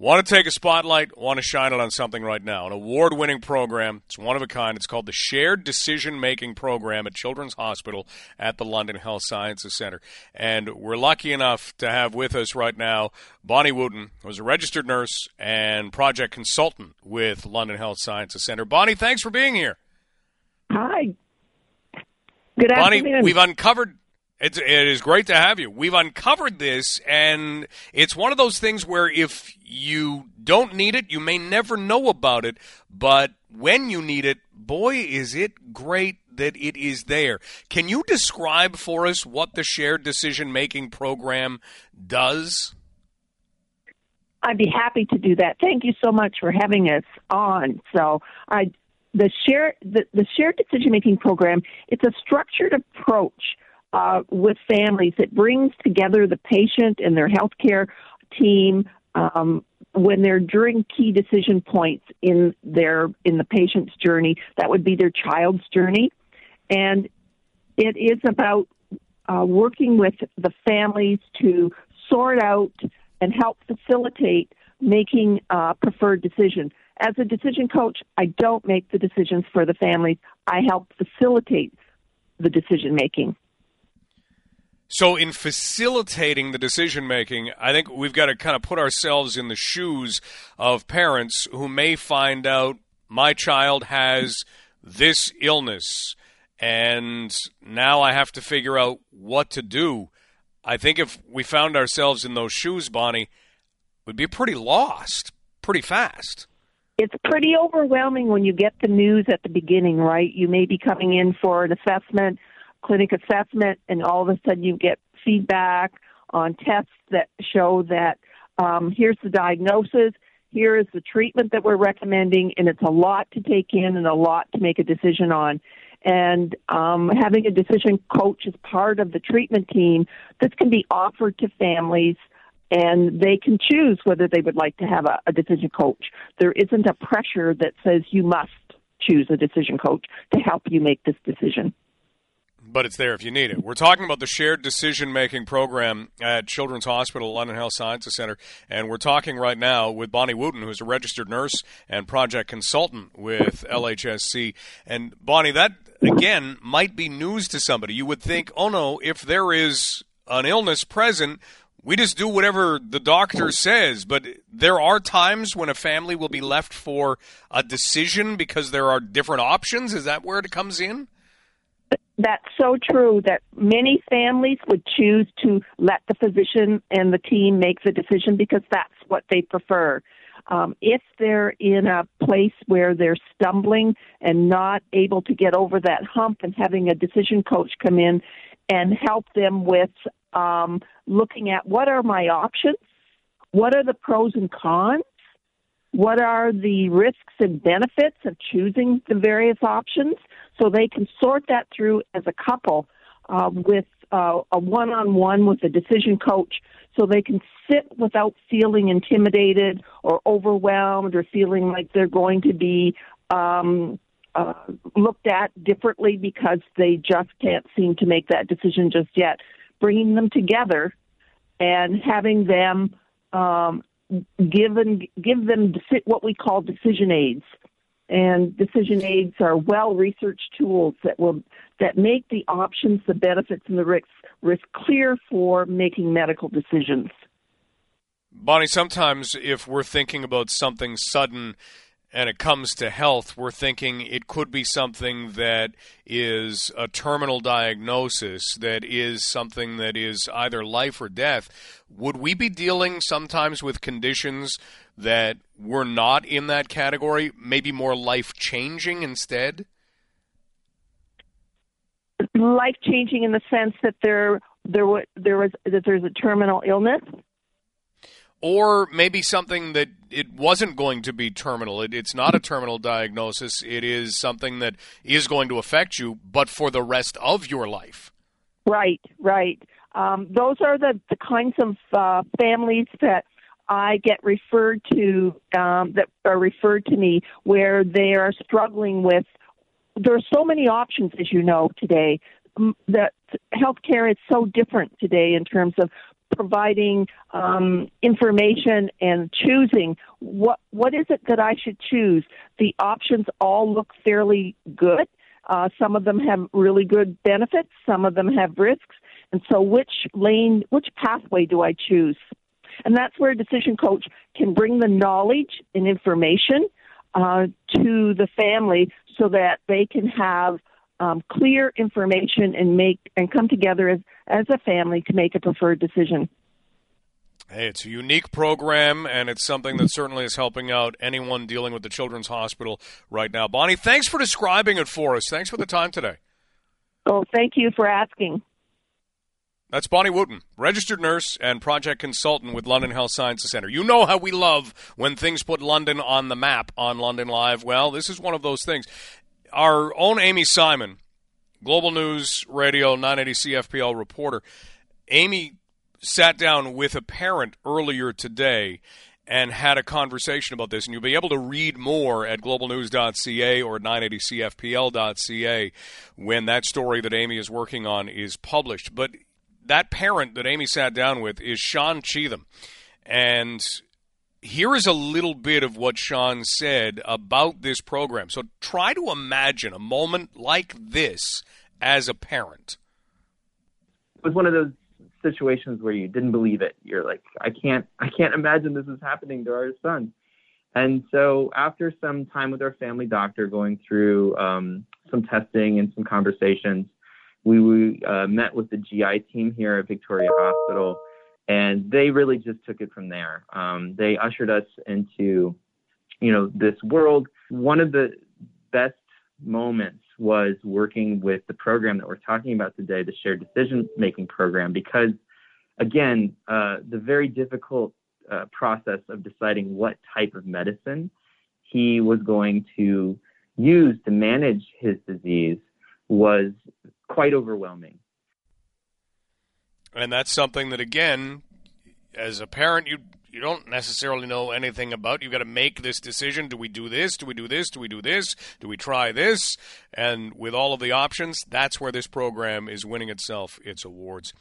Want to take a spotlight, want to shine it on something right now. An award winning program. It's one of a kind. It's called the Shared Decision Making Program at Children's Hospital at the London Health Sciences Center. And we're lucky enough to have with us right now Bonnie Wooten, who's a registered nurse and project consultant with London Health Sciences Center. Bonnie, thanks for being here. Hi. Good Bonnie, afternoon. we've uncovered it's, it is great to have you. We've uncovered this, and it's one of those things where if you don't need it, you may never know about it. But when you need it, boy, is it great that it is there. Can you describe for us what the shared decision making program does? I'd be happy to do that. Thank you so much for having us on. So, I the share the, the shared decision making program. It's a structured approach uh, with families that brings together the patient and their healthcare team um, when they're during key decision points in their in the patient's journey. That would be their child's journey, and it is about uh, working with the families to sort out and help facilitate making a preferred decision. As a decision coach, I don't make the decisions for the families. I help facilitate the decision making. So, in facilitating the decision making, I think we've got to kind of put ourselves in the shoes of parents who may find out my child has this illness, and now I have to figure out what to do. I think if we found ourselves in those shoes, Bonnie, we'd be pretty lost pretty fast. It's pretty overwhelming when you get the news at the beginning, right? You may be coming in for an assessment clinic assessment, and all of a sudden you get feedback on tests that show that um, here's the diagnosis, here is the treatment that we're recommending, and it's a lot to take in and a lot to make a decision on. And um, having a decision coach as part of the treatment team, this can be offered to families and they can choose whether they would like to have a, a decision coach. There isn't a pressure that says you must choose a decision coach to help you make this decision but it's there if you need it. We're talking about the shared decision making program at Children's Hospital, London Health Sciences Center, and we're talking right now with Bonnie Wooten, who's a registered nurse and project consultant with LHSC. And Bonnie, that again might be news to somebody. You would think, oh no, if there is an illness present, we just do whatever the doctor says. But there are times when a family will be left for a decision because there are different options. Is that where it comes in? That's so true that many families would choose to let the physician and the team make the decision because that's what they prefer. Um, if they're in a place where they're stumbling and not able to get over that hump and having a decision coach come in and help them with um, looking at what are my options, what are the pros and cons, what are the risks and benefits of choosing the various options so they can sort that through as a couple uh, with uh, a one-on-one with a decision coach so they can sit without feeling intimidated or overwhelmed or feeling like they're going to be um, uh, looked at differently because they just can't seem to make that decision just yet. Bringing them together and having them um, give give them what we call decision aids. And decision aids are well researched tools that will that make the options, the benefits, and the risks risk clear for making medical decisions. Bonnie, sometimes if we're thinking about something sudden and it comes to health, we're thinking it could be something that is a terminal diagnosis, that is something that is either life or death. Would we be dealing sometimes with conditions that were not in that category, maybe more life changing instead? Life changing in the sense that there there there was that there's a terminal illness or maybe something that it wasn't going to be terminal. It, it's not a terminal diagnosis. It is something that is going to affect you, but for the rest of your life. Right, right. Um, those are the, the kinds of uh, families that I get referred to, um, that are referred to me, where they are struggling with. There are so many options, as you know, today. That healthcare is so different today in terms of providing um, information and choosing what what is it that I should choose. The options all look fairly good. Uh, some of them have really good benefits. Some of them have risks. And so, which lane, which pathway do I choose? And that's where a decision coach can bring the knowledge and information uh, to the family so that they can have um, clear information and make and come together as, as a family to make a preferred decision. Hey, it's a unique program, and it's something that certainly is helping out anyone dealing with the Children's Hospital right now. Bonnie, thanks for describing it for us. Thanks for the time today. Oh, thank you for asking. That's Bonnie Wooten, registered nurse and project consultant with London Health Sciences Centre. You know how we love when things put London on the map on London Live. Well, this is one of those things. Our own Amy Simon, Global News Radio 980 CFPL reporter, Amy sat down with a parent earlier today and had a conversation about this. And you'll be able to read more at globalnews.ca or 980cfpl.ca when that story that Amy is working on is published. But that parent that Amy sat down with is Sean Cheatham. And here is a little bit of what Sean said about this program. So try to imagine a moment like this as a parent. It was one of those situations where you didn't believe it. You're like, I can't, I can't imagine this is happening to our son. And so after some time with our family doctor, going through um, some testing and some conversations, we, we uh, met with the GI team here at Victoria Hospital, and they really just took it from there. Um, they ushered us into, you know, this world. One of the best moments was working with the program that we're talking about today, the shared decision making program, because again, uh, the very difficult uh, process of deciding what type of medicine he was going to use to manage his disease was quite overwhelming. And that's something that, again, as a parent, you you don't necessarily know anything about. You've got to make this decision. Do we do this? Do we do this? Do we do this? Do we try this? And with all of the options, that's where this program is winning itself its awards.